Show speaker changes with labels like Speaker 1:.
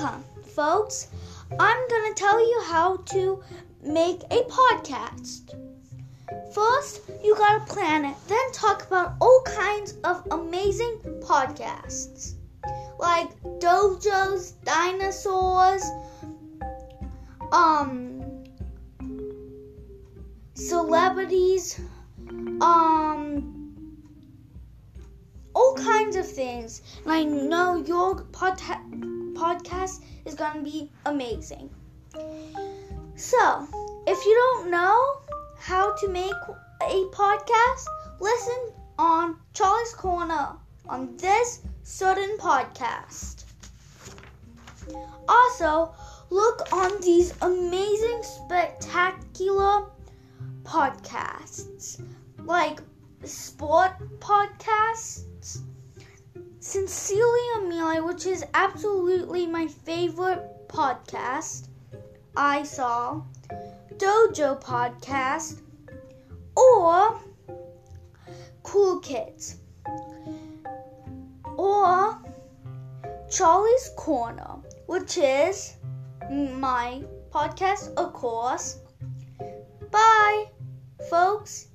Speaker 1: Welcome, folks. I'm going to tell you how to make a podcast. First, you gotta plan it, then talk about all kinds of amazing podcasts like dojos, dinosaurs, um, celebrities, um, all kinds of things. And I know your pod- podcast is gonna be amazing. So, if you don't know how to make a podcast, listen on Charlie's Corner on this certain podcast. Also, look on these amazing, spectacular podcasts like sport podcasts, Sincerely Which is absolutely my favorite podcast I saw, Dojo podcast, or Cool Kids or Charlie's Corner, which is my podcast, of course. Bye, folks.